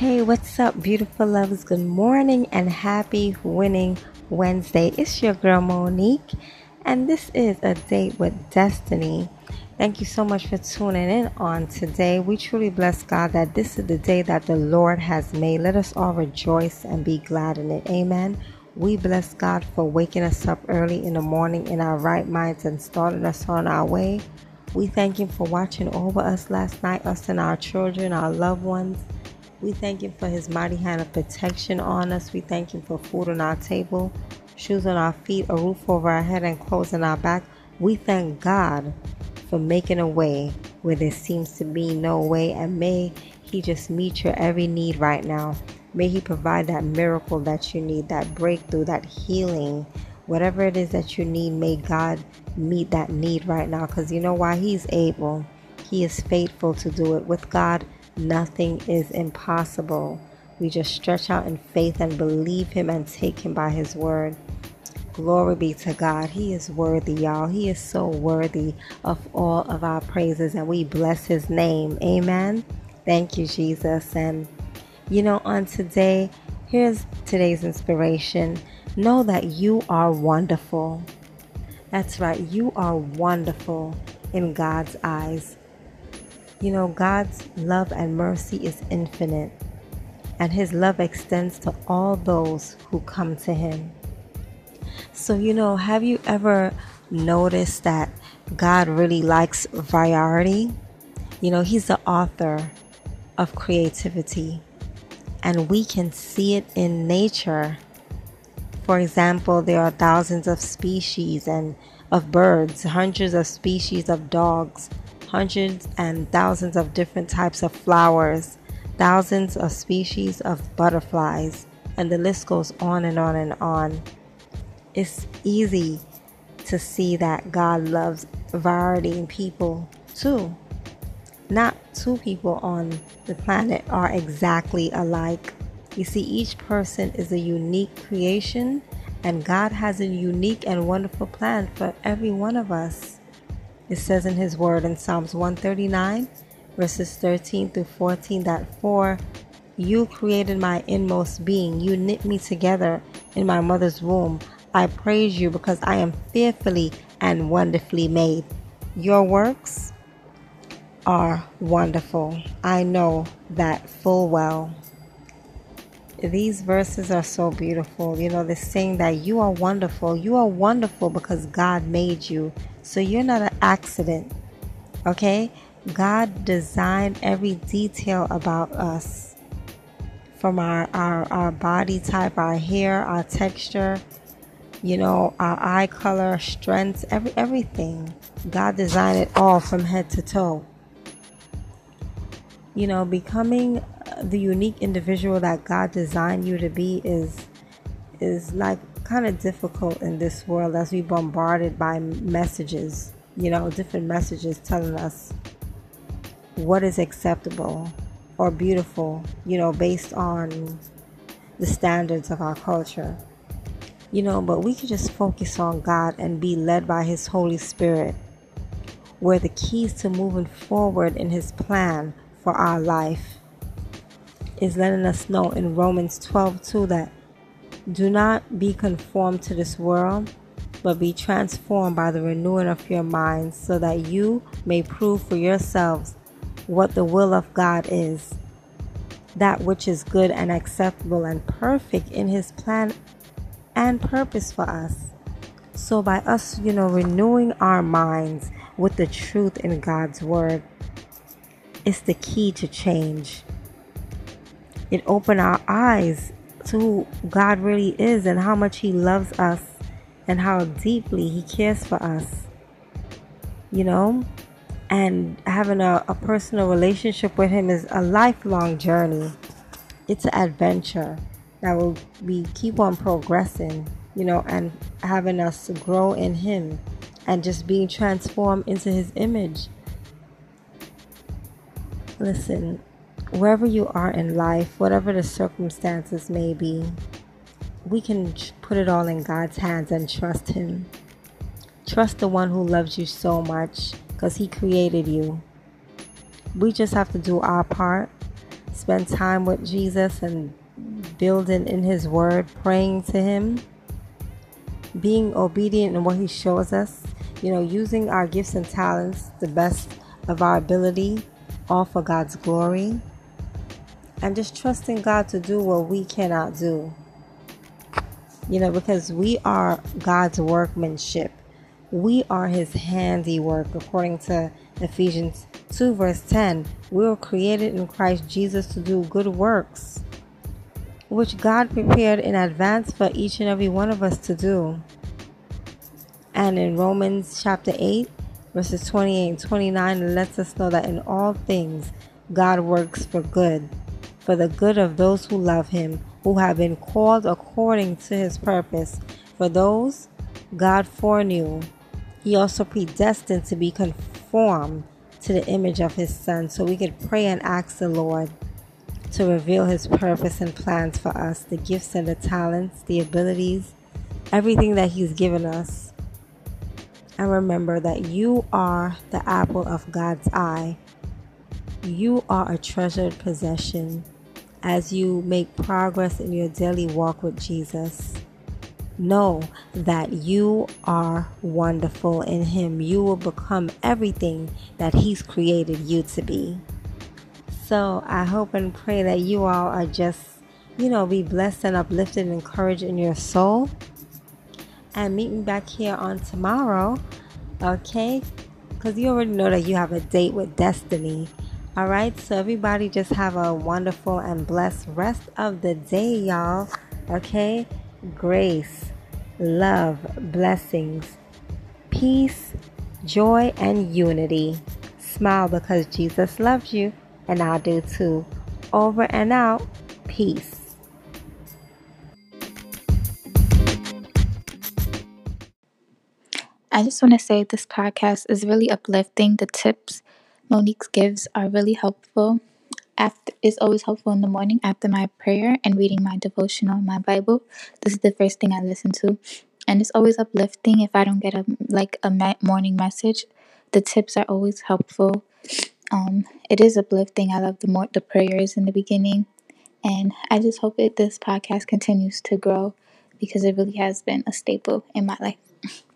Hey, what's up, beautiful lovers? Good morning and happy winning Wednesday. It's your girl Monique, and this is a date with destiny. Thank you so much for tuning in on today. We truly bless God that this is the day that the Lord has made. Let us all rejoice and be glad in it. Amen. We bless God for waking us up early in the morning in our right minds and starting us on our way. We thank Him for watching over us last night, us and our children, our loved ones. We thank Him for His mighty hand of protection on us. We thank Him for food on our table, shoes on our feet, a roof over our head, and clothes on our back. We thank God for making a way where there seems to be no way, and may He just meet your every need right now. May He provide that miracle that you need, that breakthrough, that healing, whatever it is that you need. May God meet that need right now because you know why? He's able, He is faithful to do it. With God, Nothing is impossible. We just stretch out in faith and believe Him and take Him by His word. Glory be to God. He is worthy, y'all. He is so worthy of all of our praises, and we bless His name. Amen. Thank you, Jesus. And you know, on today, here's today's inspiration know that you are wonderful. That's right, you are wonderful in God's eyes. You know, God's love and mercy is infinite, and His love extends to all those who come to Him. So, you know, have you ever noticed that God really likes variety? You know, He's the author of creativity, and we can see it in nature. For example, there are thousands of species and of birds, hundreds of species of dogs, hundreds and thousands of different types of flowers, thousands of species of butterflies, and the list goes on and on and on. It's easy to see that God loves variety in people too. Not two people on the planet are exactly alike. You see, each person is a unique creation, and God has a unique and wonderful plan for every one of us. It says in His Word in Psalms 139, verses 13 through 14, that for you created my inmost being, you knit me together in my mother's womb. I praise you because I am fearfully and wonderfully made. Your works are wonderful. I know that full well. These verses are so beautiful. You know, they're saying that you are wonderful. You are wonderful because God made you. So you're not an accident. Okay? God designed every detail about us from our, our, our body type, our hair, our texture, you know, our eye color, strength, every everything. God designed it all from head to toe. You know, becoming the unique individual that God designed you to be is is like kind of difficult in this world as we bombarded by messages, you know, different messages telling us what is acceptable or beautiful, you know, based on the standards of our culture. You know, but we can just focus on God and be led by His Holy Spirit, where the keys to moving forward in His plan for our life is letting us know in Romans 12 2 that do not be conformed to this world, but be transformed by the renewing of your minds, so that you may prove for yourselves what the will of God is, that which is good and acceptable and perfect in His plan and purpose for us. So, by us, you know, renewing our minds with the truth in God's Word, it's the key to change. It opened our eyes to who God really is and how much He loves us and how deeply He cares for us. You know? And having a, a personal relationship with Him is a lifelong journey. It's an adventure that will be keep on progressing, you know, and having us grow in Him and just being transformed into His image. Listen, wherever you are in life, whatever the circumstances may be, we can put it all in God's hands and trust Him. Trust the one who loves you so much because He created you. We just have to do our part, spend time with Jesus and building in His Word, praying to Him, being obedient in what He shows us, you know, using our gifts and talents the best of our ability, all for God's glory, and just trusting God to do what we cannot do. You know, because we are God's workmanship. We are his handiwork, according to Ephesians 2, verse 10. We were created in Christ Jesus to do good works, which God prepared in advance for each and every one of us to do. And in Romans chapter 8, verses 28 and 29, it lets us know that in all things God works for good, for the good of those who love him, who have been called according to his purpose. For those God foreknew, he also predestined to be conformed to the image of his son, so we could pray and ask the Lord to reveal his purpose and plans for us, the gifts and the talents, the abilities, everything that he's given us. And remember that you are the apple of God's eye. You are a treasured possession as you make progress in your daily walk with Jesus. Know that you are wonderful in Him. You will become everything that He's created you to be. So I hope and pray that you all are just, you know, be blessed and uplifted and encouraged in your soul. And meet me back here on tomorrow, okay? Because you already know that you have a date with destiny. All right, so everybody just have a wonderful and blessed rest of the day, y'all. Okay, grace, love, blessings, peace, joy, and unity. Smile because Jesus loves you, and I do too. Over and out. Peace. I just want to say this podcast is really uplifting. The tips Monique gives are really helpful. After it's always helpful in the morning after my prayer and reading my devotional my Bible. This is the first thing I listen to, and it's always uplifting. If I don't get a like a morning message, the tips are always helpful. Um, it is uplifting. I love the more the prayers in the beginning, and I just hope that this podcast continues to grow because it really has been a staple in my life.